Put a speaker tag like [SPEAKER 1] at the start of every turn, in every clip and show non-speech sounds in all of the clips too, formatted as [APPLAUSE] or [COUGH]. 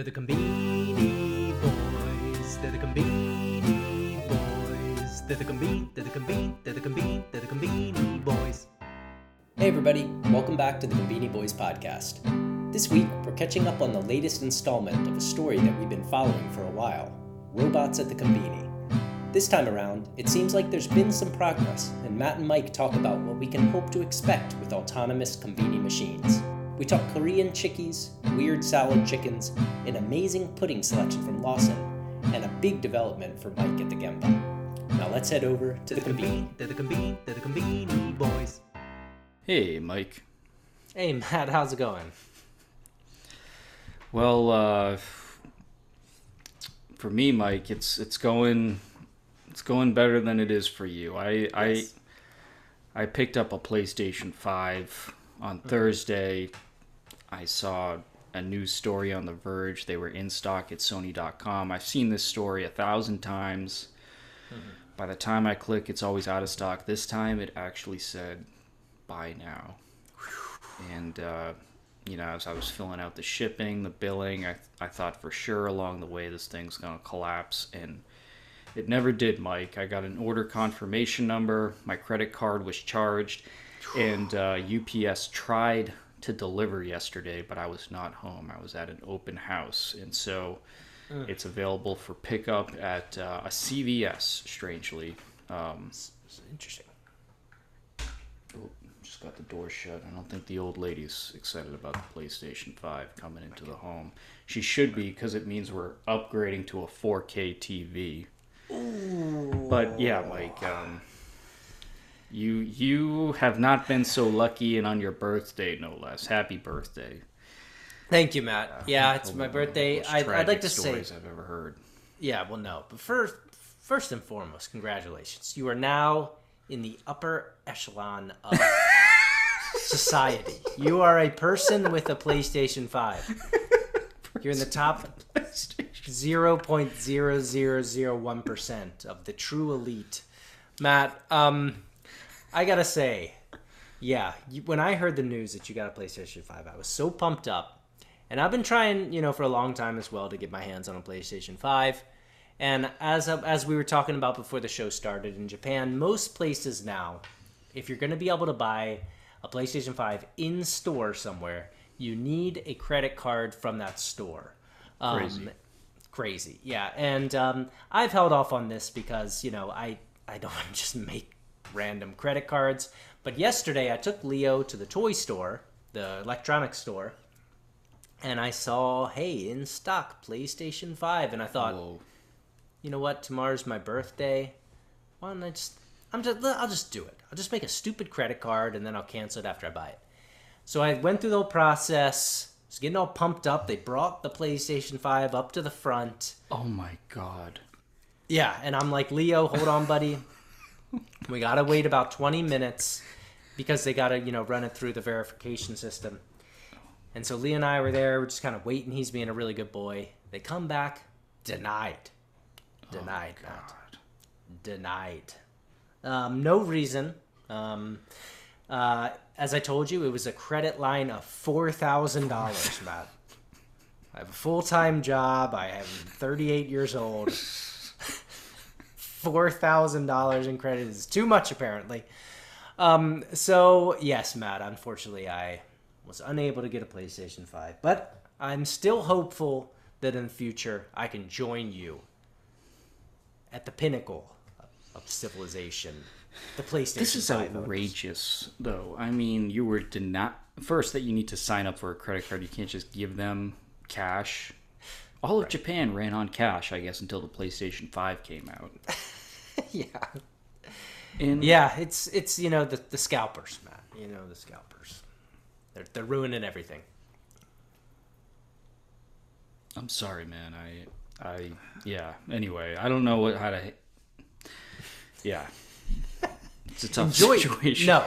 [SPEAKER 1] They're the Combini Boys. They're the Combini Boys. They're the Combini. They're the Combini. They're the Combini. They're the Combini Boys.
[SPEAKER 2] Hey, everybody, welcome back to the Conbini Boys podcast. This week, we're catching up on the latest installment of a story that we've been following for a while Robots at the Conbini. This time around, it seems like there's been some progress, and Matt and Mike talk about what we can hope to expect with autonomous Conbini machines. We talk Korean chickies, weird salad chickens, an amazing pudding selection from Lawson, and a big development for Mike at the Gemba. Now let's head over to the Conbini.
[SPEAKER 1] They're the Combini. They're the Combini Boys.
[SPEAKER 3] Hey, Mike.
[SPEAKER 2] Hey, Matt, how's it going?
[SPEAKER 3] Well, uh, for me, Mike, it's it's going it's going better than it is for you. I
[SPEAKER 2] Yes.
[SPEAKER 3] I I picked up a PlayStation Five on Thursday. I saw a news story on The Verge. They were in stock at Sony.com. I've seen this story a thousand times. By the time I click, it's always out of stock. This time, it actually said buy now. And, uh, you know, as I was filling out the shipping, the billing, I, I thought for sure along the way this thing's going to collapse. And it never did, Mike. I got an order confirmation number. My credit card was charged. And uh, UPS tried to deliver yesterday, but I was not home. I was at an open house. And so it's available for pickup at uh, a CVS, strangely. Um,
[SPEAKER 2] Interesting.
[SPEAKER 3] Oh, just got the door shut. I don't think the old lady's excited about the PlayStation 5 coming into the home. She should be because it means we're upgrading to a 4K TV. But yeah, like. um, you you have not been so lucky, and on your birthday, no less. Happy birthday!
[SPEAKER 2] Thank you, Matt. Yeah, it's my
[SPEAKER 3] One of the
[SPEAKER 2] birthday. I, I'd like
[SPEAKER 3] tragic
[SPEAKER 2] to say,
[SPEAKER 3] I've ever heard.
[SPEAKER 2] yeah, well, no, but first, first and foremost, congratulations. You are now in the upper echelon of [LAUGHS] society. You are a person with a PlayStation Five. [LAUGHS] You're in the top zero point zero zero zero one percent of the true elite. Matt, um, I gotta say, yeah, you, when I heard the news that you got a PlayStation 5, I was so pumped up. And I've been trying, you know, for a long time as well to get my hands on a PlayStation 5. And as as we were talking about before the show started in Japan, most places now, if you're going to be able to buy a PlayStation 5 in store somewhere, you need a credit card from that store. Um,
[SPEAKER 3] Crazy.
[SPEAKER 2] Crazy, yeah. And um, I've held off on this because you know I I don't [LAUGHS] want to just make random credit cards. But yesterday I took Leo to the toy store, the electronics store, and I saw hey in stock PlayStation 5, and I thought
[SPEAKER 3] Whoa.
[SPEAKER 2] you know what? Tomorrow's my birthday. Why don't I just? I'm just. I'll just do it. I'll just make a stupid credit card and then I'll cancel it after I buy it. So I went through the whole process. Was getting all pumped up. They brought the PlayStation Five up to the front.
[SPEAKER 3] Oh my god.
[SPEAKER 2] Yeah, and I'm like, Leo, hold on, buddy. We gotta wait about 20 minutes because they gotta, you know, run it through the verification system. And so Lee and I were there, we're just kind of waiting. He's being a really good boy. They come back, denied, denied, Matt. denied. Um, no reason. Um, uh, as I told you, it was a credit line of four thousand dollars, Matt. I have a full time job. I am 38 years old. [LAUGHS] Four thousand dollars in credit is too much, apparently. Um, so yes, Matt. Unfortunately, I was unable to get a PlayStation 5, but I'm still hopeful that in the future I can join you at the pinnacle of civilization, the PlayStation.
[SPEAKER 3] This is
[SPEAKER 2] 5 owners.
[SPEAKER 3] outrageous, though. I mean, you were denied first that you need to sign up for a credit card. You can't just give them cash. All of Japan ran on cash, I guess, until the PlayStation Five came out. [LAUGHS]
[SPEAKER 2] yeah.
[SPEAKER 3] And
[SPEAKER 2] Yeah, it's it's you know the the scalpers, Matt. You know the scalpers. They're they're ruining everything.
[SPEAKER 3] I'm sorry, man. I, I, yeah. Anyway, I don't know what how to. Yeah, it's a tough
[SPEAKER 2] Enjoy
[SPEAKER 3] situation.
[SPEAKER 2] No,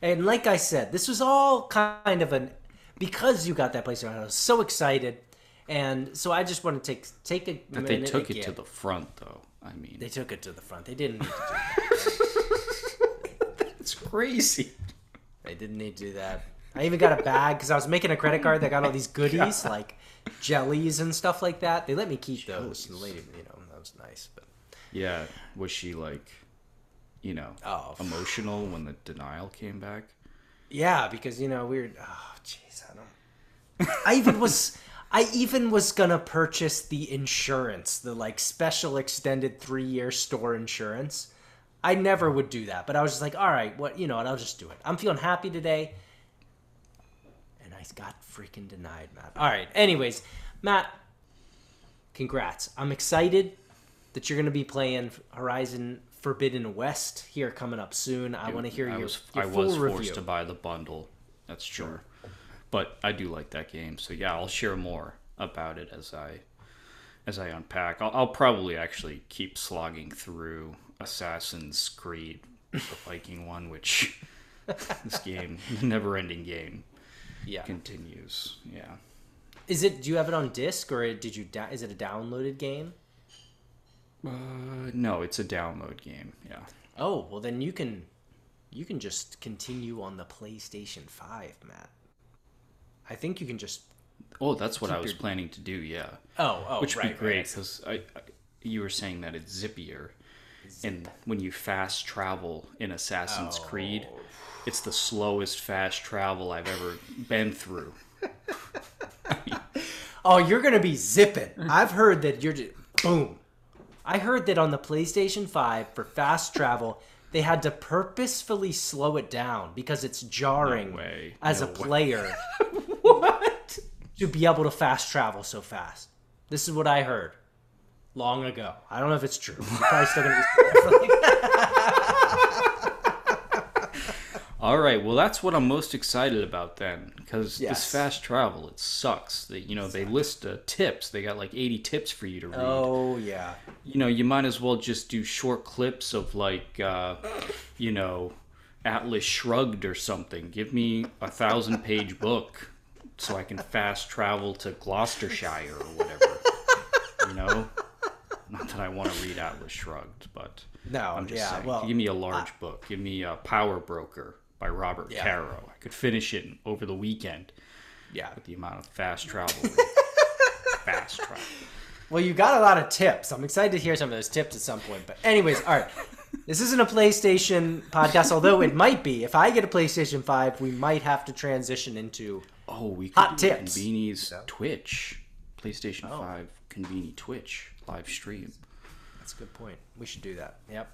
[SPEAKER 2] and like I said, this was all kind of an because you got that place. I was so excited, and so I just want to take take a
[SPEAKER 3] But they took it to the front, though. I mean,
[SPEAKER 2] They took it to the front. They didn't need to do [LAUGHS] that.
[SPEAKER 3] it's crazy.
[SPEAKER 2] They didn't need to do that. I even got a bag because I was making a credit card that got all these [LAUGHS] goodies like jellies and stuff like that. They let me keep those. The lady, you know, that was nice. But
[SPEAKER 3] Yeah, was she like, you know,
[SPEAKER 2] Oh.
[SPEAKER 3] emotional when the denial came back?
[SPEAKER 2] yeah, because you know we were. Oh, jeez, I don't. I even was. I even was gonna purchase the insurance, the like special extended three year store insurance. I never would do that, but I was just like, all right, what you know, what? I'll just do it. I'm feeling happy today, and I got freaking denied, Matt. All right. Anyways, Matt, congrats. I'm excited that you're gonna be playing Horizon Forbidden West here coming up soon. I want to hear
[SPEAKER 3] I
[SPEAKER 2] your,
[SPEAKER 3] was
[SPEAKER 2] your
[SPEAKER 3] I
[SPEAKER 2] full
[SPEAKER 3] was
[SPEAKER 2] review.
[SPEAKER 3] forced to buy the bundle. That's true. But I do like that game. So yeah, I'll share more about it as I as I unpack. I'll, I'll probably actually keep slogging through Assassin's Creed, the [LAUGHS] Viking one, which [LAUGHS] this game, never-ending game,
[SPEAKER 2] yeah.
[SPEAKER 3] continues. Yeah.
[SPEAKER 2] Is it? Do you have it on disc or did you? Is it a downloaded game?
[SPEAKER 3] Uh, no, it's a download game. Yeah.
[SPEAKER 2] Oh well, then you can, you can just continue on the PlayStation Five, Matt. I think you can just.
[SPEAKER 3] Oh, that's what I was
[SPEAKER 2] your-
[SPEAKER 3] planning to do. Yeah.
[SPEAKER 2] Oh, oh,
[SPEAKER 3] which would
[SPEAKER 2] right,
[SPEAKER 3] be great
[SPEAKER 2] right.
[SPEAKER 3] because I, I, you were saying that it's zippier, and when you fast travel in Assassin's oh. Creed,
[SPEAKER 2] Oh.
[SPEAKER 3] it's the slowest fast travel I've ever been through. [LAUGHS]
[SPEAKER 2] Oh, you're gonna be zipping. I've heard that you're just boom. I heard that on the PlayStation 5 for fast travel, they had to purposefully slow it down because it's jarring
[SPEAKER 3] way.
[SPEAKER 2] as
[SPEAKER 3] No
[SPEAKER 2] a player [LAUGHS]
[SPEAKER 3] What? [LAUGHS]
[SPEAKER 2] to be able to fast travel so fast. This is what I heard long ago. I don't know if it's true. You're probably still gonna be. [LAUGHS]
[SPEAKER 3] All right. Well, that's what I'm most excited about then, because
[SPEAKER 2] Yes.
[SPEAKER 3] this fast travel it sucks. That you know, they list uh, tips. They got like 80 tips for you to read.
[SPEAKER 2] oh yeah.
[SPEAKER 3] you know, you might as well just do short clips of like, uh, you know, Atlas Shrugged or something. Give me a thousand page book so I can fast travel to Gloucestershire or whatever. You know? Not that I want to read Atlas Shrugged, but
[SPEAKER 2] No,
[SPEAKER 3] I'm just
[SPEAKER 2] yeah.
[SPEAKER 3] saying.
[SPEAKER 2] Well,
[SPEAKER 3] give me a large book. Give me a Power Broker by Robert
[SPEAKER 2] Yeah.
[SPEAKER 3] Caro. I could finish it over the weekend
[SPEAKER 2] yeah.
[SPEAKER 3] with the amount of fast travel. [LAUGHS] fast travel.
[SPEAKER 2] Well, you got a lot of tips. I'm excited to hear some of those tips at some point. But anyways, all right. This isn't a PlayStation podcast, although it might be. If I get a PlayStation 5, we might have to transition into
[SPEAKER 3] Oh, we could
[SPEAKER 2] Hot
[SPEAKER 3] do
[SPEAKER 2] tips.
[SPEAKER 3] Conveni's Twitch, PlayStation oh. Five Conveni Twitch live stream.
[SPEAKER 2] That's a good point. We should do that. Yep.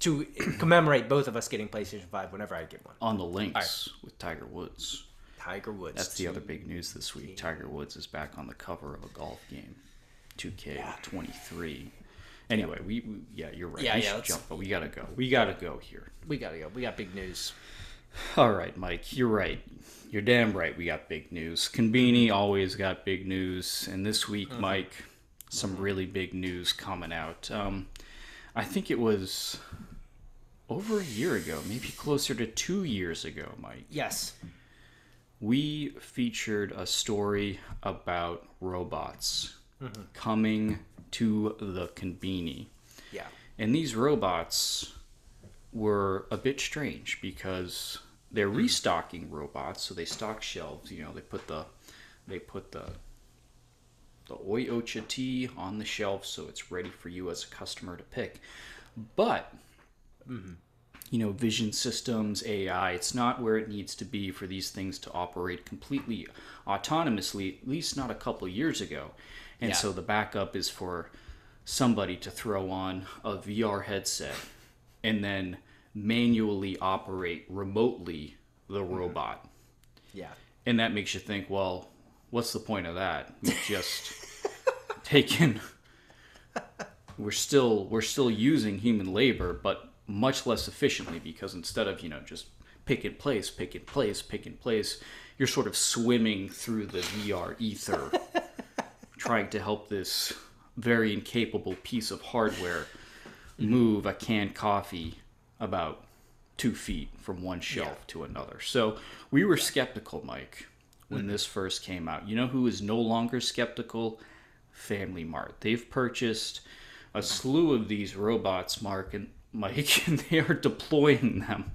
[SPEAKER 2] To [COUGHS] commemorate both of us getting PlayStation 5 whenever I get one.
[SPEAKER 3] on the links with Tiger Woods.
[SPEAKER 2] Tiger Woods.
[SPEAKER 3] That's the other big news this week. Tiger Woods is back on the cover of a golf game, 2K23. Anyway, we, we yeah, you're right.
[SPEAKER 2] Yeah,
[SPEAKER 3] we
[SPEAKER 2] yeah,
[SPEAKER 3] should
[SPEAKER 2] let's-
[SPEAKER 3] jump, but we gotta go. We gotta go here.
[SPEAKER 2] We gotta go. We got big news.
[SPEAKER 3] All right, Mike, you're right. You're damn right. We got big news. Conveni always got big news, and this week, uh-huh. Mike, some uh-huh. really big news coming out. Um, I think it was over a year ago, maybe closer to two years ago, Mike.
[SPEAKER 2] Yes.
[SPEAKER 3] We featured a story about robots mm-hmm. coming to the Conveni.
[SPEAKER 2] Yeah.
[SPEAKER 3] And these robots were a bit strange because they're hmm. restocking robots, so they stock shelves. You know, they put the they put the the Oi Ocha tea on the shelf, so it's ready for you as a customer to pick. But mm-hmm. you know, vision systems, AI, it's not where it needs to be for these things to operate completely autonomously, at least not a couple years ago. And
[SPEAKER 2] Yeah.
[SPEAKER 3] so the backup is for somebody to throw on a VR headset and then manually operate remotely the mm-hmm. robot.
[SPEAKER 2] Yeah.
[SPEAKER 3] And that makes you think, well, what's the point of that? We've [LAUGHS] just taken we're still we're still using human labor, but much less efficiently because instead of, you know, just pick and place, pick and place, pick and place, you're sort of swimming through the VR ether [LAUGHS] trying to help this very incapable piece of hardware mm-hmm. move a canned coffee about two feet from one shelf to another. So we were skeptical, Mike, when this first came out. You know who is no longer skeptical? Family Mart. They've purchased a slew of these robots, Mark and [LAUGHS] Mike, and they are deploying them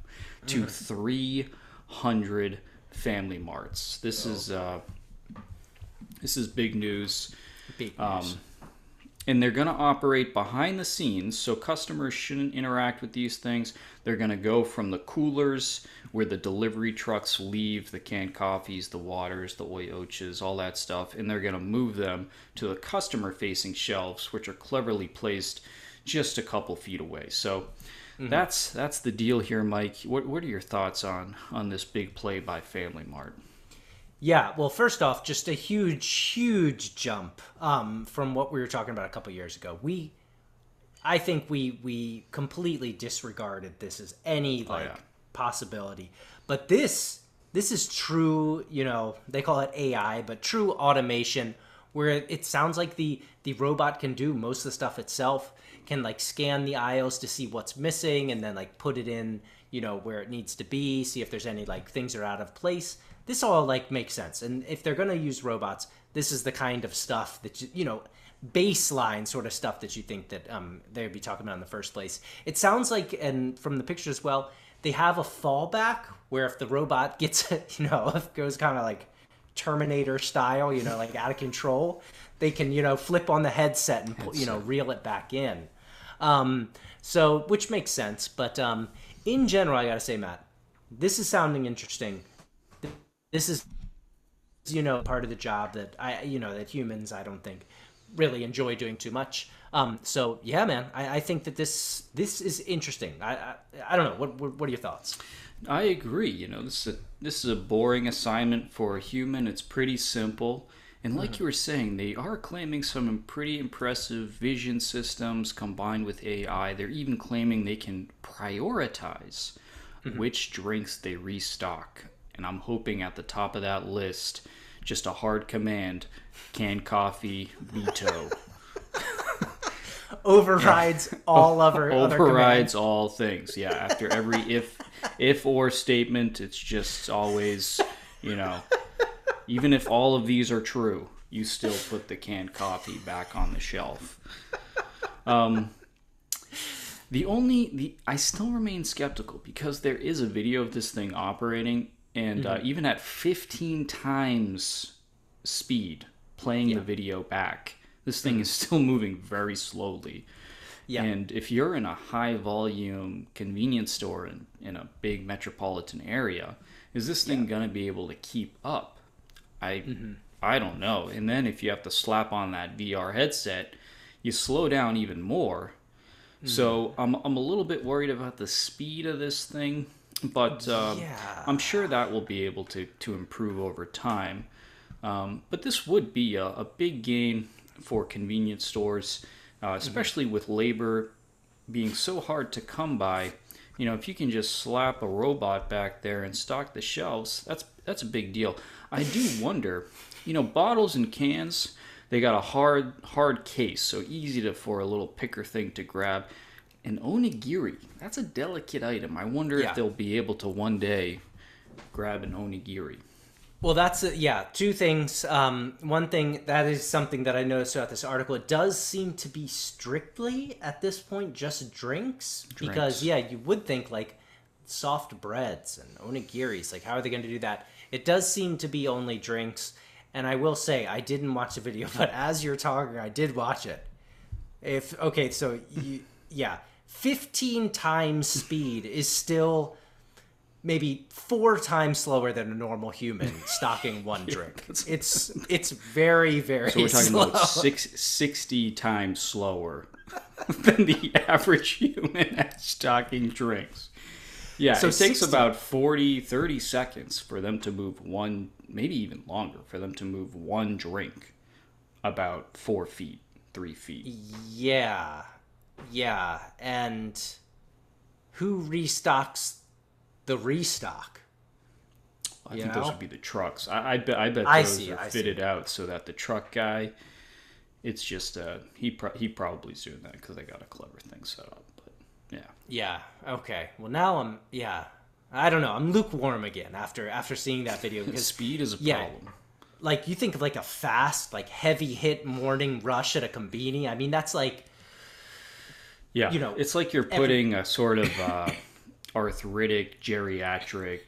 [SPEAKER 3] to 300 Family Marts. This is uh, this is big news.
[SPEAKER 2] Big
[SPEAKER 3] Um,
[SPEAKER 2] news.
[SPEAKER 3] And they're going to operate behind the scenes so customers shouldn't interact with these things. They're going to go from the coolers where the delivery trucks leave the canned coffees the waters the oyochas all that stuff and they're going to move them to the customer facing shelves which are cleverly placed just a couple feet away. So mm-hmm. that's that's the deal here mike. What, what are your thoughts on on this big play by family mart
[SPEAKER 2] Yeah, well, first off, just a huge, huge jump um, from what we were talking about a couple years ago. We, I think we we completely disregarded this as any like
[SPEAKER 3] yeah.
[SPEAKER 2] possibility, but this this is true. You know, they call it AI, but true automation, where it, it sounds like the the robot can do most of the stuff itself. Can like scan the aisles to see what's missing, and then like put it in you know where it needs to be see if there's any like things are out of place this all like makes sense. And if they're going to use robots this is the kind of stuff that you, you know baseline sort of stuff that you think that um, they'd be talking about in the first place. It sounds like and from the picture as well they have a fallback where if the robot gets [LAUGHS] you know if goes kind of like terminator style you know like out of control they can you know flip on the headset and you know reel it back in. Um, so which makes sense but um, in general i gotta say matt this is sounding interesting this is you know part of the job that i you know that humans i don't think really enjoy doing too much um so yeah man i, I think that this this is interesting i i, I don't know what, what what are your thoughts
[SPEAKER 3] I agree. You know, this is a, this is a boring assignment for a human. It's pretty simple. And like you were saying, they are claiming some pretty impressive vision systems combined with AI. They're even claiming they can prioritize which drinks they restock. And I'm hoping at the top of that list, just a hard command canned coffee, veto. [LAUGHS]
[SPEAKER 2] overrides all other other
[SPEAKER 3] overrides all things. Yeah, after every if if or statement, it's just always, you know, even if all of these are true, you still put the canned coffee back on the shelf. Um the only the I still remain skeptical because there is a video of this thing operating and uh, mm-hmm. even at 15 times speed playing the video back this thing mm-hmm. is still [LAUGHS] moving very slowly
[SPEAKER 2] Yeah.
[SPEAKER 3] and if you're in a high volume convenience store in, in a big metropolitan area, is this thing gonna be able to keep up? I mm-hmm. I don't know. And then if you have to slap on that VR headset, you slow down even more. So I'm I'm a little bit worried about the speed of this thing, but um,
[SPEAKER 2] Yeah.
[SPEAKER 3] I'm sure that will be able to to improve over time. Um, but this would be a, a big gain for convenience stores, uh, especially with labor being so hard to come by. You know, if you can just slap a robot back there and stock the shelves, that's that's a big deal. I do [SIGHS] wonder, you know, bottles and cans, they got a hard hard case, so easy to for a little picker thing to grab. And onigiri, that's a delicate item. I wonder
[SPEAKER 2] Yeah.
[SPEAKER 3] if they'll be able to one day grab an onigiri.
[SPEAKER 2] Well, that's a, yeah. Two things. Um, one thing that is something that I noticed throughout this article. It does seem to be strictly at this point just drinks, because yeah, you would think like soft breads and onigiris. Like, how are they going to do that? It does seem to be only drinks. And I will say, I didn't watch the video, [LAUGHS] but as you're talking, I did watch it. If okay, so you, yeah, fifteen times speed is still maybe four times slower than a normal human [LAUGHS] stocking one drink. It's [LAUGHS] it's very very.
[SPEAKER 3] So we're talking
[SPEAKER 2] slow.
[SPEAKER 3] about six, 60 times slower [LAUGHS] than the average human at stocking drinks. Yeah,
[SPEAKER 2] So
[SPEAKER 3] it takes about 40, 30 seconds for them to move one, maybe even longer, for them to move one drink about four feet, three feet.
[SPEAKER 2] Yeah, yeah, and who restocks the restock?
[SPEAKER 3] I
[SPEAKER 2] You
[SPEAKER 3] think those would be the trucks. I, I bet. I bet
[SPEAKER 2] I
[SPEAKER 3] those
[SPEAKER 2] see,
[SPEAKER 3] are
[SPEAKER 2] I see.
[SPEAKER 3] fitted out so that the truck guy, it's just uh, he pro- he probably's doing that because they got a clever thing set up. But yeah,
[SPEAKER 2] Yeah. Okay. Well, now I'm. Yeah. I don't know. I'm lukewarm again after after seeing that video because [LAUGHS]
[SPEAKER 3] speed is a
[SPEAKER 2] yeah.
[SPEAKER 3] problem.
[SPEAKER 2] like you think of like a fast like heavy hit morning rush at a combini. I mean that's like
[SPEAKER 3] Yeah,
[SPEAKER 2] you know,
[SPEAKER 3] it's like you're
[SPEAKER 2] every-
[SPEAKER 3] putting a sort of uh, arthritic geriatric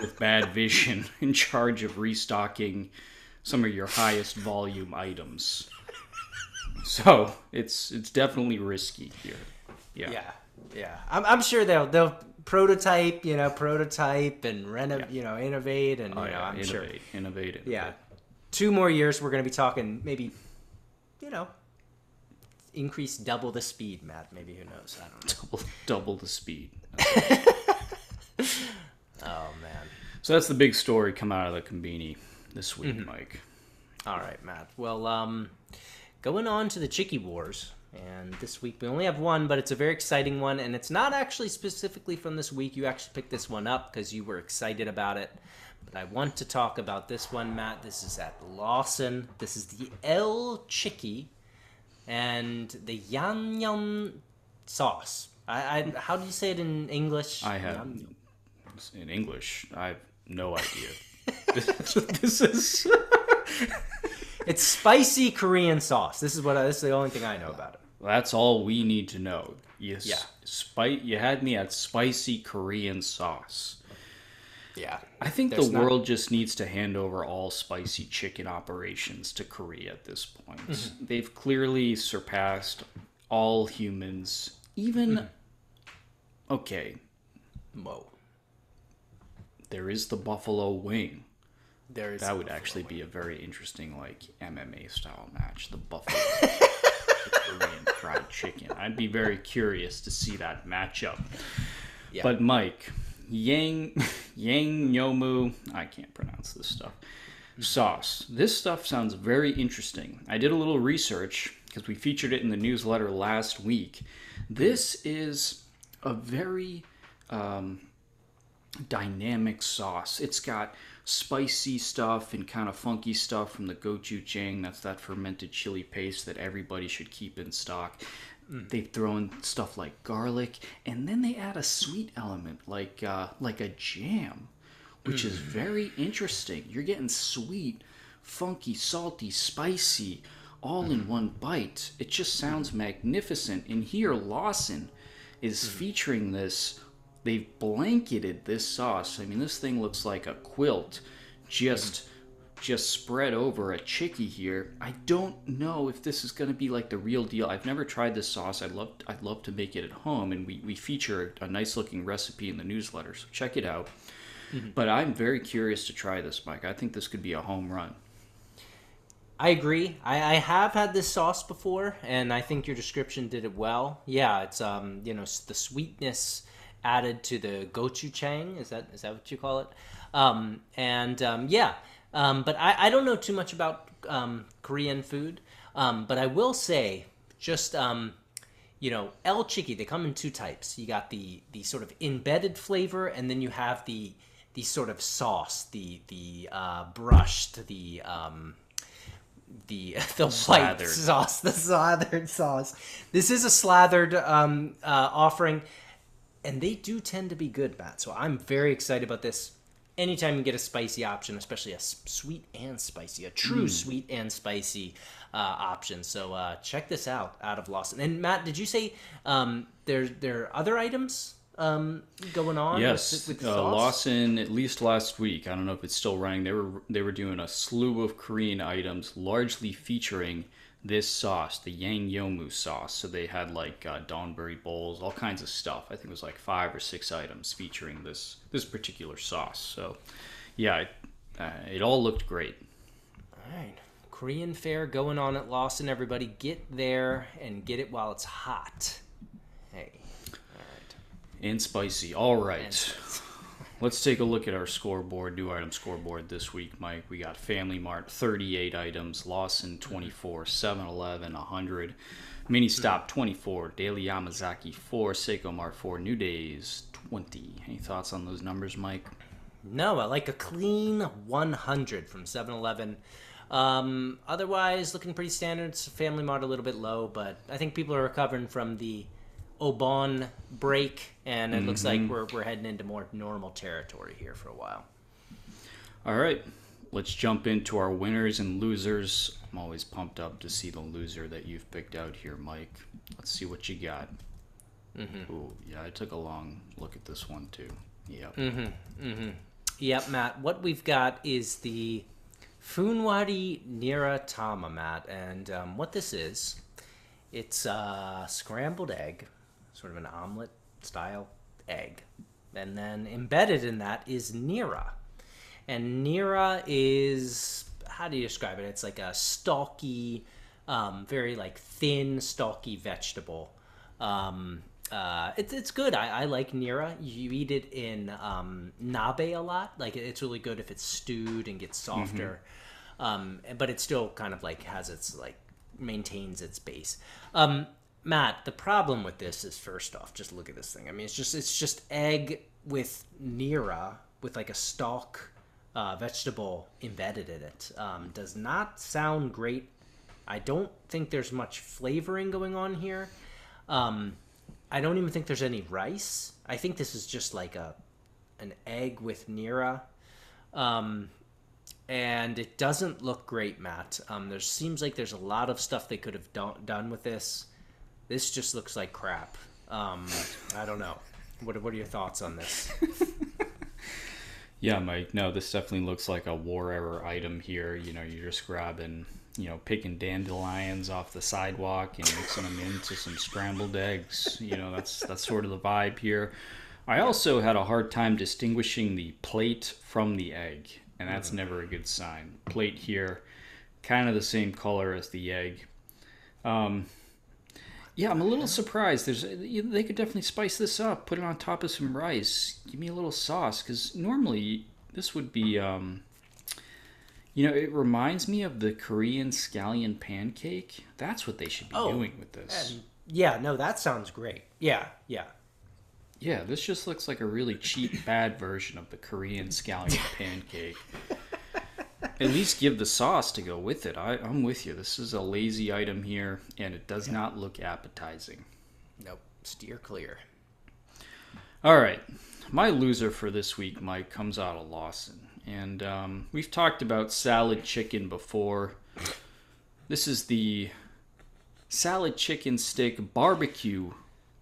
[SPEAKER 3] with bad vision [LAUGHS] in charge of restocking some of your highest volume items. So it's it's definitely risky here. Yeah.
[SPEAKER 2] Yeah, yeah. I'm, I'm sure they'll they'll prototype, you know, prototype and renov, you know, innovate, and
[SPEAKER 3] Oh,
[SPEAKER 2] you know,
[SPEAKER 3] yeah.
[SPEAKER 2] I'm
[SPEAKER 3] innovate,
[SPEAKER 2] sure.
[SPEAKER 3] innovate, innovate.
[SPEAKER 2] Yeah, two more years, we're going to be talking maybe, you know, increase double the speed, Matt. Maybe who knows? I don't know.
[SPEAKER 3] Double, double the speed. [LAUGHS]
[SPEAKER 2] Oh man.
[SPEAKER 3] So that's the big story come out of the Combini this week,
[SPEAKER 2] Mm-hmm.
[SPEAKER 3] Mike.
[SPEAKER 2] All right, Matt. Well, um, going on to the Chicky Wars, and this week we only have one, but it's a very exciting one, and it's not actually specifically from this week. You actually picked this one up because you were excited about it. But I want to talk about this one, Matt. This is at Lawson. This is the El Chicky and the Yan Yan sauce. I, I how do you say it in English?
[SPEAKER 3] I have
[SPEAKER 2] Yum-
[SPEAKER 3] in English. I have no [LAUGHS] idea. this is [LAUGHS]
[SPEAKER 2] It's spicy Korean sauce. This is what I, this is the only thing I know about it.
[SPEAKER 3] that's all we need to know. You
[SPEAKER 2] Yeah.
[SPEAKER 3] Spi- you had me at spicy Korean sauce.
[SPEAKER 2] Yeah.
[SPEAKER 3] I think the
[SPEAKER 2] not-
[SPEAKER 3] world just needs to hand over all spicy chicken operations to Korea at this point.
[SPEAKER 2] Mm-hmm.
[SPEAKER 3] They've clearly surpassed all humans. Even
[SPEAKER 2] Mm-hmm.
[SPEAKER 3] okay,
[SPEAKER 2] Whoa.
[SPEAKER 3] there is the buffalo wing.
[SPEAKER 2] There is
[SPEAKER 3] That would actually be a very interesting like MMA style match. The buffalo [LAUGHS] Korean fried chicken. I'd be very curious to see that matchup.
[SPEAKER 2] Yeah.
[SPEAKER 3] But Mike, Yang [LAUGHS] Yang Yomu, I can't pronounce this stuff. Sauce. This stuff sounds very interesting. I did a little research because we featured it in the newsletter last week. This is a very um, dynamic sauce. It's got spicy stuff and kind of funky stuff from the gochujang. That's that fermented chili paste that everybody should keep in stock. Mm. They throw in stuff like garlic, and then they add a sweet element like uh, like a jam, which is mm. very interesting. You're getting sweet, funky, salty, spicy, all in mm. one bite. It just sounds magnificent. And here, Lawson is featuring this. They've blanketed this sauce. I mean, this thing looks like a quilt, just just spread over a chicky here. I don't know if this is going to be like the real deal. I've never tried this sauce. I'd love I'd love to make it at home, and we we feature a nice looking recipe in the newsletter, so check it out. But I'm very curious to try this, Mike. I think this could be a home run.
[SPEAKER 2] I agree. I, I have had this sauce before, and I think your description did it well. Yeah, it's um, you know, the sweetness added to the gochujang. Is that is that what you call it? Um, and um, yeah, um, but I, I don't know too much about um, Korean food. Um, but I will say, just um, you know, El Chicky, they come in two types. You got the the sort of embedded flavor, and then you have the the sort of sauce, the the uh, brushed, the um, the [LAUGHS] the white
[SPEAKER 3] Slathered.
[SPEAKER 2] sauce, the slathered sauce. This is a slathered um, uh, offering, and they do tend to be good, Matt. So I'm very excited about this. Anytime you get a spicy option, especially a sweet and spicy, a true sweet and spicy uh, option. So uh, check this out out of Lawson. And Matt, did you say um, there there are other items um, going on?
[SPEAKER 3] Yes,
[SPEAKER 2] with, with
[SPEAKER 3] uh. Lawson. At least last week, I don't know if it's still running. They were they were doing a slew of Korean items, largely featuring this sauce, the Yang Yomu sauce. So they had like uh, bowls, all kinds of stuff. I think it was like five or six items featuring this this particular sauce. So, yeah, it, uh, it all looked great.
[SPEAKER 2] All right. Korean fair going on at Lawson. Everybody get there and get it while it's hot. Hey. All right.
[SPEAKER 3] And spicy. All right. Let's take a look at our scoreboard, new item scoreboard this week, Mike. We got Family Mart 38 items, Lawson 24, 7 Eleven 100, Mini Stop 24, Daily Yamazaki 4, Seicomart 4, New Days 20. Any thoughts on those numbers, Mike?
[SPEAKER 2] No, I like a clean 100 from 7 Eleven. Um, otherwise, looking pretty standard. Family Mart a little bit low, but I think people are recovering from the Obon break, and it looks like mm-hmm. we're, we're heading into more normal territory here for a while.
[SPEAKER 3] All right, let's jump into our winners and losers. I'm always pumped up to see the loser that you've picked out here, Mike. Let's see what you got. Mm-hmm. Ooh, yeah, I took a long look at this one too. Yep.
[SPEAKER 2] Mm-hmm, yep, Matt. What we've got is the Funwari Nira Tama, Matt. And um, what this is, it's a scrambled egg, sort of an omelet style egg. And then embedded in that is Nira. And Nira is, how do you describe it? It's like a stalky, um, very like thin, stalky vegetable. Um, uh, it's it's good. I, I like nira. You eat it in um, nabe a lot. Like it's really good if it's stewed and gets softer. Um, but it still kind of like has its like maintains its base. Um, Matt, the problem with this is first off, just look at this thing. I mean, it's just it's just egg with nira with like a stalk uh, vegetable embedded in it. Um, does not sound great. I don't think there's much flavoring going on here. Um, I don't even think there's any rice. I think this is just like a an egg with nira. Um, and it doesn't look great, Matt. Um, there seems like there's a lot of stuff they could have do- done with this. This just looks like crap. Um, I don't know. What, what are your thoughts on this? [LAUGHS]
[SPEAKER 3] Yeah, Mike. No, this definitely looks like a war era item here. You know, you're just grabbing, you know, picking dandelions off the sidewalk and mixing them into some scrambled eggs. You know, that's that's sort of the vibe here. I also had a hard time distinguishing the plate from the egg, and that's never a good sign. Plate here, kind of the same color as the egg. Um, yeah, I'm a little surprised. There's they could definitely spice this up, put it on top of some rice, give me a little sauce because normally this would be um you know, it reminds me of the Korean scallion pancake. That's what they should be
[SPEAKER 2] Oh,
[SPEAKER 3] doing with this.
[SPEAKER 2] yeah, no, that sounds great. Yeah, yeah.
[SPEAKER 3] Yeah, this just looks like a really cheap, bad version of the Korean scallion pancake. [LAUGHS] At least give the sauce to go with it. I, I'm with you. This is a lazy item here, and it does not look appetizing.
[SPEAKER 2] Nope. Steer clear.
[SPEAKER 3] All right, my loser for this week, Mike, comes out of Lawson, and um, we've talked about salad chicken before. This is the salad chicken stick barbecue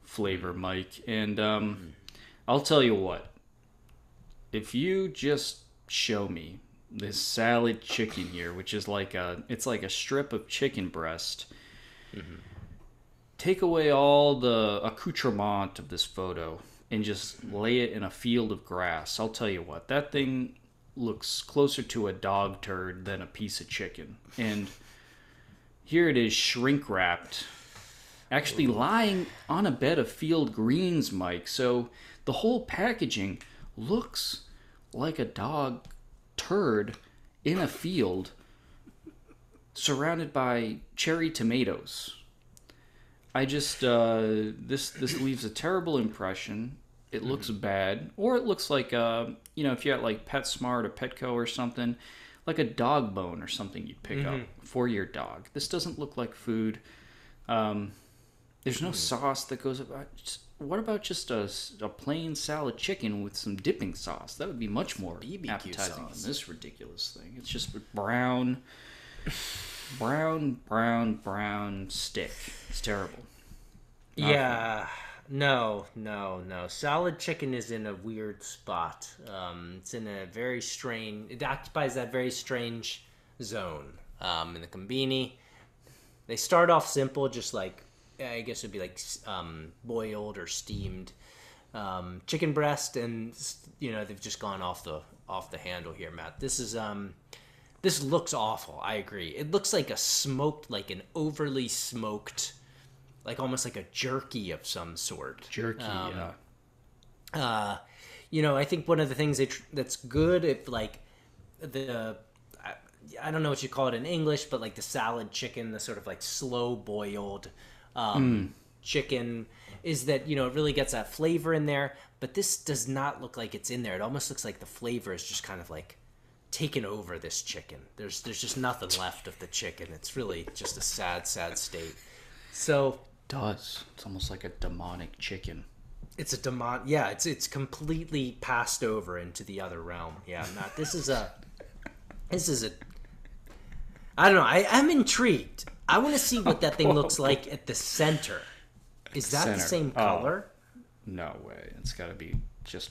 [SPEAKER 3] flavor, Mike, and um, I'll tell you what. If you just show me this salad chicken here, which is like a, it's like a strip of chicken breast take away all the accoutrement of this photo and just lay it in a field of grass. I'll tell you what, that thing looks closer to a dog turd than a piece of chicken. And here it is shrink wrapped, actually lying on a bed of field greens, Mike. So the whole packaging looks like a dog turd in a field surrounded by cherry tomatoes. I just uh, this this leaves a terrible impression. It looks bad, or it looks like uh, you know if you had like PetSmart or Petco or something, like a dog bone or something you'd pick up for your dog. This doesn't look like food. Um, there's no sauce that goes about. Just, what about just a, a plain salad chicken with some dipping sauce? That would be much more
[SPEAKER 2] BBQ
[SPEAKER 3] appetizing
[SPEAKER 2] sauce.
[SPEAKER 3] than this ridiculous thing. It's just brown, brown, brown, brown stick. It's terrible.
[SPEAKER 2] Yeah. No, no, no. Salad chicken is in a weird spot. Um, it's in a very strange. It occupies that very strange zone. Um, in the combini, they start off simple, just like I guess it'd be like um, boiled or steamed um, chicken breast, and you know they've just gone off the off the handle here, Matt. This is um, this looks awful. I agree. It looks like a smoked, like an overly smoked, like almost like a jerky of some sort.
[SPEAKER 3] Jerky.
[SPEAKER 2] Um,
[SPEAKER 3] yeah.
[SPEAKER 2] Uh, you know, I think one of the things they tr- that's good if like the I, I don't know what you call it in English, but like the salad chicken, the sort of like slow boiled um, chicken, is that you know it really gets that flavor in there. But this does not look like it's in there. It almost looks like the flavor is just kind of like taken over this chicken. There's there's just nothing left of the chicken. It's really just a sad, sad state. So
[SPEAKER 3] does. It's almost like a demonic chicken.
[SPEAKER 2] it's a demon. Yeah, it's it's completely passed over into the other realm. Yeah, Matt. This is a. This is a. I don't know. I, I'm intrigued. I want to see what that thing looks [LAUGHS] oh, like at the center. Is that the
[SPEAKER 3] Center.
[SPEAKER 2] same
[SPEAKER 3] Oh.
[SPEAKER 2] color?
[SPEAKER 3] No way. It's got to be just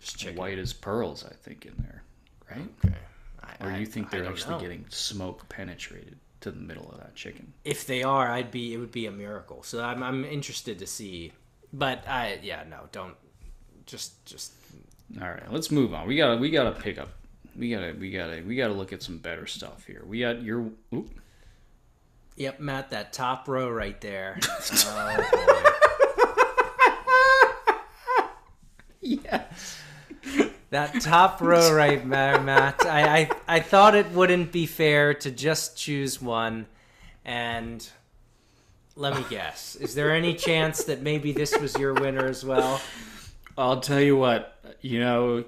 [SPEAKER 2] Just
[SPEAKER 3] white as pearls, I think, in there, right?
[SPEAKER 2] Okay. I,
[SPEAKER 3] Or
[SPEAKER 2] I-
[SPEAKER 3] you think
[SPEAKER 2] I
[SPEAKER 3] they're
[SPEAKER 2] don't
[SPEAKER 3] actually
[SPEAKER 2] know.
[SPEAKER 3] getting smoke penetrated to the middle of that chicken?
[SPEAKER 2] If they are, I'd be. It would be a miracle. So I'm. I'm interested to see. But I. Yeah. No. Don't. Just. Just.
[SPEAKER 3] All right, let's move on. We gotta we gotta pick up. We gotta we gotta we gotta look at some better stuff here. We got your. Oop,
[SPEAKER 2] Yep, Matt. That top row right there. [LAUGHS] oh
[SPEAKER 3] yes.
[SPEAKER 2] That top row right there, Matt. I, I. I thought it wouldn't be fair to just choose one, and. Let me guess. Is there any chance that maybe this was your winner as well?
[SPEAKER 3] I'll tell you what. You know,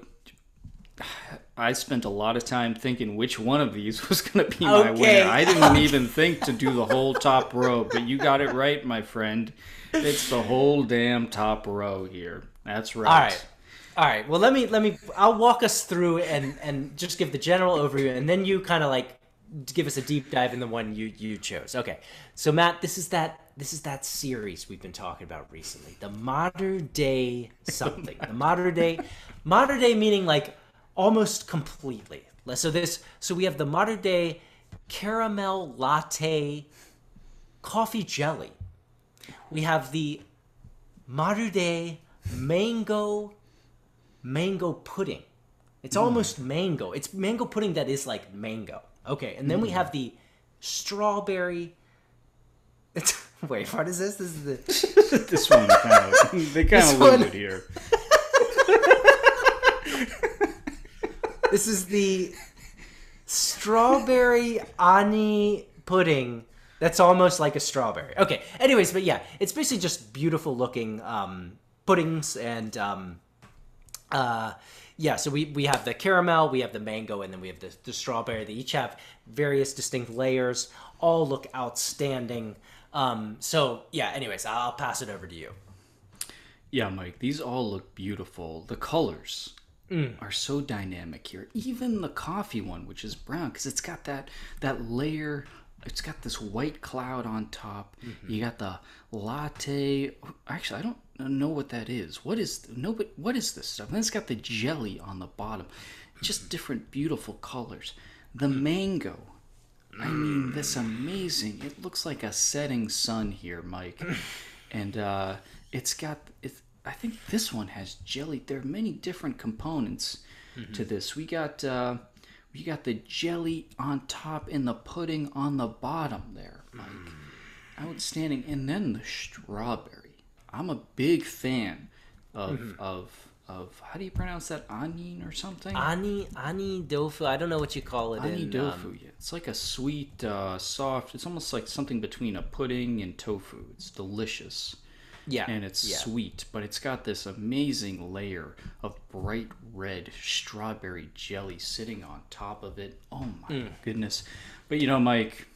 [SPEAKER 3] I spent a lot of time thinking which one of these [LAUGHS] was gonna be my
[SPEAKER 2] Okay.
[SPEAKER 3] winner. I didn't even think to do the whole top [LAUGHS] row, but you got it right, my friend. It's the whole damn top row here. That's right.
[SPEAKER 2] All right. All right. Well, let me let me. I'll walk us through and and just give the general overview, and then you kind of like give us a deep dive in the one you you chose. Okay. So Matt, this is that this is that series we've been talking about recently, the modern day something, the modern day, modern day meaning like almost completely. So this so we have the modern day caramel latte coffee jelly. We have the modern day mango mango pudding. It's hmm. almost mango. It's mango pudding that is like mango. Okay, and then we hmm. have the strawberry. It's, [LAUGHS] wait, what is this? This is the [LAUGHS]
[SPEAKER 3] This one kind of they kind
[SPEAKER 2] This
[SPEAKER 3] of it here. [LAUGHS]
[SPEAKER 2] this is the strawberry ani pudding. That's almost like a strawberry. Okay. Anyways, but yeah, it's basically just beautiful looking um, puddings and um, uh, yeah. So we we have the caramel, we have the mango, and then we have the, the strawberry. They each have various distinct layers. All look outstanding. Um, so yeah. Anyways, I'll pass it over to you.
[SPEAKER 3] Yeah, Mike, these all look beautiful. The colors
[SPEAKER 2] Mm.
[SPEAKER 3] are so dynamic here. Even the coffee one, which is brown, because it's got that that layer. It's got this white cloud on top.
[SPEAKER 2] Mm-hmm.
[SPEAKER 3] You got the latte. Actually, I don't know what that is. What is no? But what is this stuff? And then it's got the jelly on the bottom. Just different beautiful colors. The
[SPEAKER 2] Mm.
[SPEAKER 3] mango. I mean, this amazing. It looks like a setting sun here, Mike. [LAUGHS] and uh, it's got. It's, I think this one has jelly. There are many different components to this. We got. Uh, we got the jelly on top and the pudding on the bottom there, Mike. Outstanding. And then the strawberry. I'm a big fan of of of how do you pronounce that? Onion or something?
[SPEAKER 2] Ani ani dofu. I don't know what you call it
[SPEAKER 3] Ani
[SPEAKER 2] in
[SPEAKER 3] tofu,
[SPEAKER 2] um,
[SPEAKER 3] yeah. It's like a sweet, uh, soft. It's almost like something between a pudding and tofu. It's delicious
[SPEAKER 2] yeah,
[SPEAKER 3] and it's
[SPEAKER 2] yeah.
[SPEAKER 3] sweet, but it's got this amazing layer of bright red strawberry jelly sitting on top of it. Oh my
[SPEAKER 2] Mm.
[SPEAKER 3] goodness! But you know, Mike,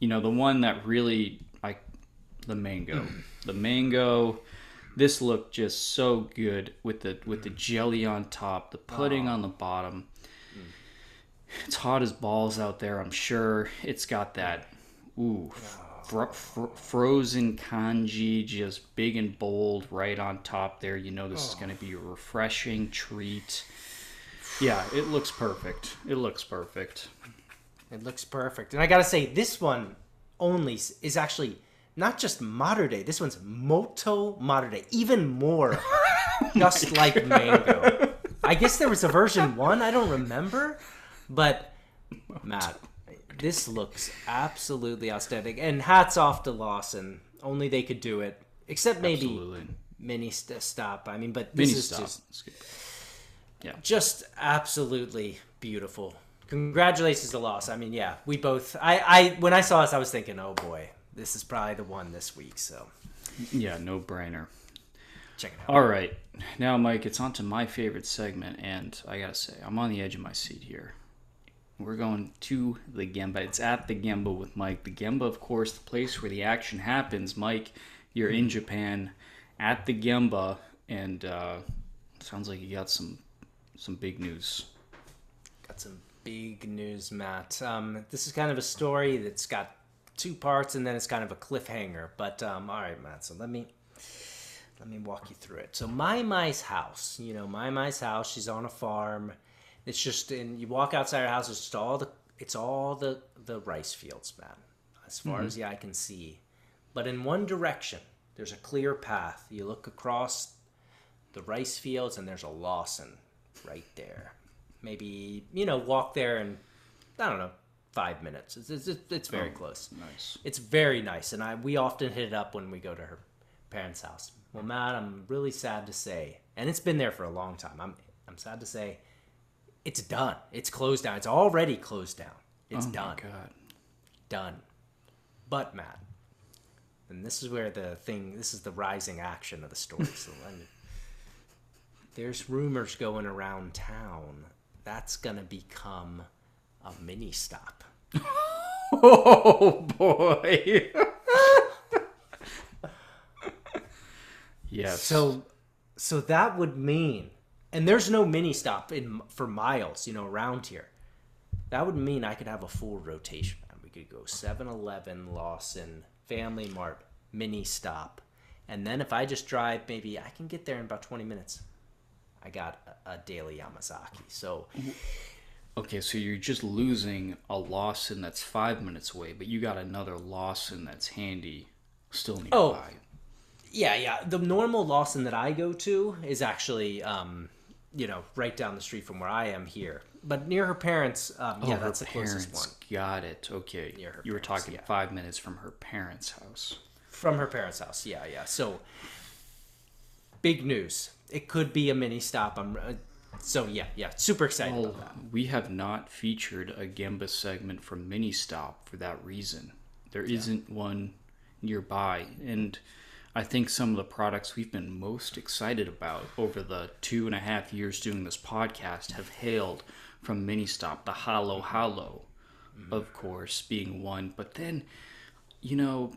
[SPEAKER 3] you know the one that really I, the mango, [CLEARS THROAT] the mango. This looked just so good with the with the jelly on top, the pudding on the bottom. It's hot as balls out there. I'm sure it's got that ooh fr- fr- frozen kanji just big and bold right on top there. You know this is oh. going to be a refreshing treat. Yeah, it looks perfect. It looks perfect.
[SPEAKER 2] It looks perfect. And I gotta say, this one only is actually not just modern day. This one's moto modern day, even more, [LAUGHS] just like mango. I guess there was a version one. I don't remember, but Matt, this looks absolutely outstanding. And hats off to Lawson. Only they could do it. Except maybe
[SPEAKER 3] Absolutely.
[SPEAKER 2] mini st- stop. I mean, but this
[SPEAKER 3] Mini
[SPEAKER 2] is
[SPEAKER 3] stop.
[SPEAKER 2] just
[SPEAKER 3] good.
[SPEAKER 2] just absolutely beautiful. Congratulations to Loss. I mean, yeah, we both. I, I when I saw this, I was thinking, oh boy, this is probably the one this week. So
[SPEAKER 3] Yeah, no brainer.
[SPEAKER 2] check it out.
[SPEAKER 3] All right. Now, Mike, it's on to my favorite segment, and I gotta say, I'm on the edge of my seat here. We're going to the Gemba. It's at the Gemba with Mike. The Gemba, of course, the place where the action happens. Mike, you're in Japan at the Gemba, and uh, sounds like you got some some big news.
[SPEAKER 2] Got some big news, Matt. Um, this is kind of a story that's got two parts, and then it's kind of a cliffhanger. But um, all right, Matt. So let me let me walk you through it. So my Mai's house, you know, my Mai's house. She's on a farm. It's just, and you walk outside her house. It's just all the, it's all the the rice fields, man, as far mm-hmm. as the eye can see. But in one direction, there's a clear path. You look across the rice fields, and there's a Lawson right there. Maybe you know, walk there and I don't know, five minutes. It's it's, it's very oh, close.
[SPEAKER 3] Nice.
[SPEAKER 2] It's very nice, and I we often hit it up when we go to her parents' house. Well, Matt, I'm really sad to say, and it's been there for a long time. I'm I'm sad to say, it's done. It's closed down. It's already closed down. It's
[SPEAKER 3] oh
[SPEAKER 2] done.
[SPEAKER 3] my god.
[SPEAKER 2] Done. But Matt, and this is where the thing. This is the rising action of the story. So [LAUGHS] let me- there's rumors going around town that's gonna become a mini stop. [LAUGHS]
[SPEAKER 3] Oh boy. [LAUGHS] yes.
[SPEAKER 2] So, so that would mean, and there's no mini stop in for miles, you know, around here. That would mean I could have a full rotation. We could go 7-Eleven, Lawson, Family Mart, mini stop, and then if I just drive, maybe I can get there in about 20 minutes. I got a, a daily Yamazaki. So,
[SPEAKER 3] Okay, so you're just losing a Lawson that's five minutes away, but you got another Lawson that's handy, still nearby.
[SPEAKER 2] Oh. yeah, yeah. The normal Lawson that I go to is actually, um, you know, right down the street from where I am here. But near her parents, um,
[SPEAKER 3] Oh,
[SPEAKER 2] yeah, that's the closest
[SPEAKER 3] parents.
[SPEAKER 2] one.
[SPEAKER 3] Got it. Okay.
[SPEAKER 2] Near her
[SPEAKER 3] you were talking
[SPEAKER 2] yeah.
[SPEAKER 3] five minutes from her parents' house.
[SPEAKER 2] From her parents' house, yeah, yeah. So, big news. It could be a mini stop. I'm, uh, so yeah, yeah. Super excited
[SPEAKER 3] Well,
[SPEAKER 2] about that.
[SPEAKER 3] we have not featured a Gemba segment from Mini Stop for that reason. There not one nearby, and I think some of the products we've been most excited about over the two and a half years doing this podcast have hailed from Mini Stop. The Hallo Hallo, of course, being one, but then, you know,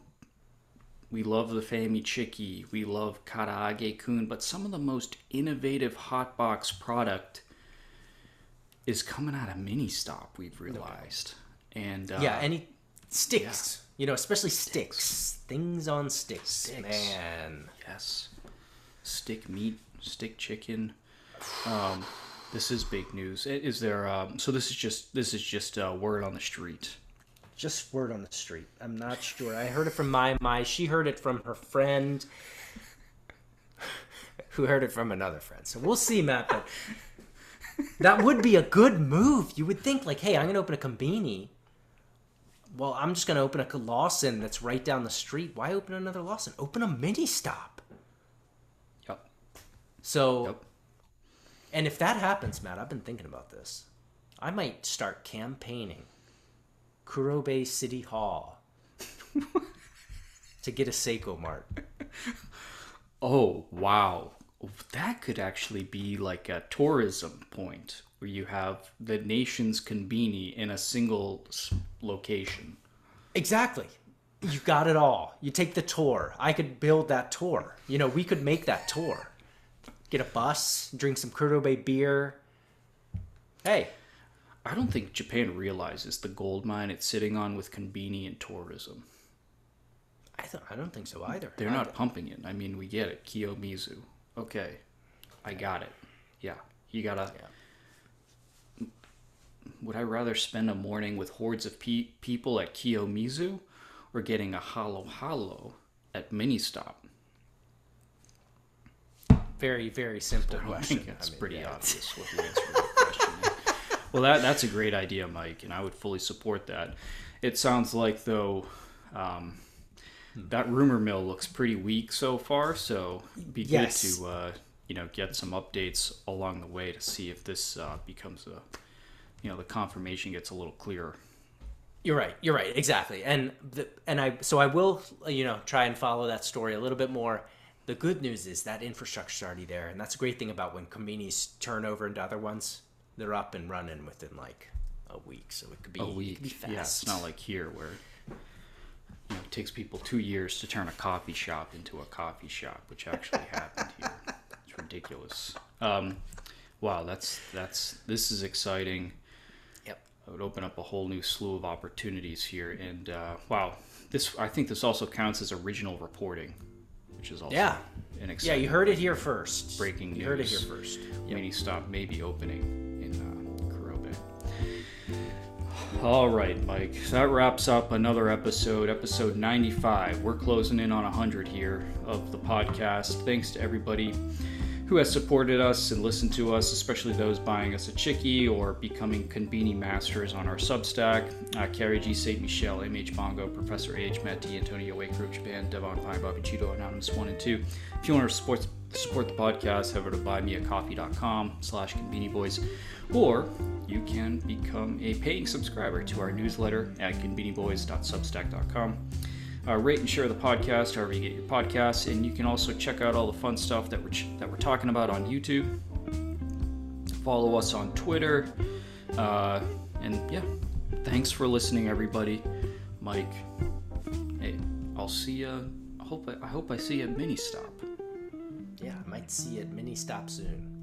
[SPEAKER 3] we love the Fami Chiki, we love Karaage Kun, but some of the most innovative hotbox product is coming out of Mini Stop. We've realized, and uh,
[SPEAKER 2] yeah, any sticks. You know, especially sticks. Things on sticks.
[SPEAKER 3] Sticks.
[SPEAKER 2] Man.
[SPEAKER 3] yes, stick meat, stick chicken. Um, this is big news. Is there? Um, so this is just this is just uh, word on the street.
[SPEAKER 2] Just word on the street. I'm not sure. I heard it from my my. She heard it from her friend, who heard it from another friend. So we'll see, Matt. But [LAUGHS] that would be a good move. You would think, like, hey, I'm gonna open a conbini. Well, I'm just gonna open a Lawson that's right down the street. Why open another Lawson? Open a mini stop.
[SPEAKER 3] Yep.
[SPEAKER 2] So,
[SPEAKER 3] Yep.
[SPEAKER 2] and if that happens, Matt, I've been thinking about this. I might start campaigning Kurobe City Hall [LAUGHS] to get a Seicomart.
[SPEAKER 3] Oh wow, that could actually be like a tourism point where you have the nation's conbini in a single location.
[SPEAKER 2] Exactly. You got it all. You take the tour. I could build that tour. You know, we could make that tour. Get a bus, drink some Kurobe beer. Hey,
[SPEAKER 3] I don't think Japan realizes the gold mine it's sitting on with conbini and tourism.
[SPEAKER 2] I, th- I don't think so either.
[SPEAKER 3] They're not pumping it. I mean, we get it. Kiyomizu. Okay. I got it. Yeah. You gotta. Would I rather spend a morning with hordes of pe- people at Kiyomizu or getting a hallo hallo at Mini Stop?
[SPEAKER 2] Very, very simple
[SPEAKER 3] I
[SPEAKER 2] question.
[SPEAKER 3] think it's
[SPEAKER 2] I mean,
[SPEAKER 3] pretty
[SPEAKER 2] yeah.
[SPEAKER 3] obvious what the answer to the question is. [LAUGHS] Well, that that's a great idea, Mike, and I would fully support that. It sounds like though, um, that rumor mill looks pretty weak so far. So be
[SPEAKER 2] Yes.
[SPEAKER 3] good to uh, you know get some updates along the way to see if this uh, becomes a you know the confirmation gets a little clearer.
[SPEAKER 2] You're right. You're right. Exactly. And the, and I so I will you know try and follow that story a little bit more. The good news is that infrastructure's already there, and that's a great thing about when communities turn over into other ones. They're up and running within like a week, so it could be
[SPEAKER 3] A week,
[SPEAKER 2] be fast.
[SPEAKER 3] yeah. It's not like here where you know it takes people two years to turn a coffee shop into a coffee shop, which actually [LAUGHS] happened here. It's ridiculous. Um, wow, that's that's this is exciting.
[SPEAKER 2] Yep.
[SPEAKER 3] It would open up a whole new slew of opportunities here, and uh, wow, this I think this also counts as original reporting, which is also
[SPEAKER 2] Yeah. Yeah, you heard it here first.
[SPEAKER 3] Breaking news.
[SPEAKER 2] You heard it here first.
[SPEAKER 3] mini stop may be opening in uh, Kurobe. All right, Mike. That wraps up another episode, episode 95. We're closing in on 100 here of the podcast. Thanks to everybody who has supported us and listened to us, especially those buying us a chickie or becoming Conbini Masters on our Substack. Uh, Carrie G. St. Michel, MH Bongo, Professor H. Meti, Antonio Wake, Roach Band, Devon Pine, Bobby Cheeto, Anonymous 1 and 2. If you want to support, support the podcast, head over to buymeacoffee.com slash Conbini Boys, or you can become a paying subscriber to our newsletter at conbiniboys.substack.com. Uh, rate and share the podcast however you get your podcasts, and you can also check out all the fun stuff that we're ch- that we're talking about on YouTube. Follow us on Twitter, uh, and yeah, thanks for listening, everybody. Mike, hey, I'll see you. I hope I, I hope I see you at Mini Stop.
[SPEAKER 2] Yeah, I might see it mini stop soon.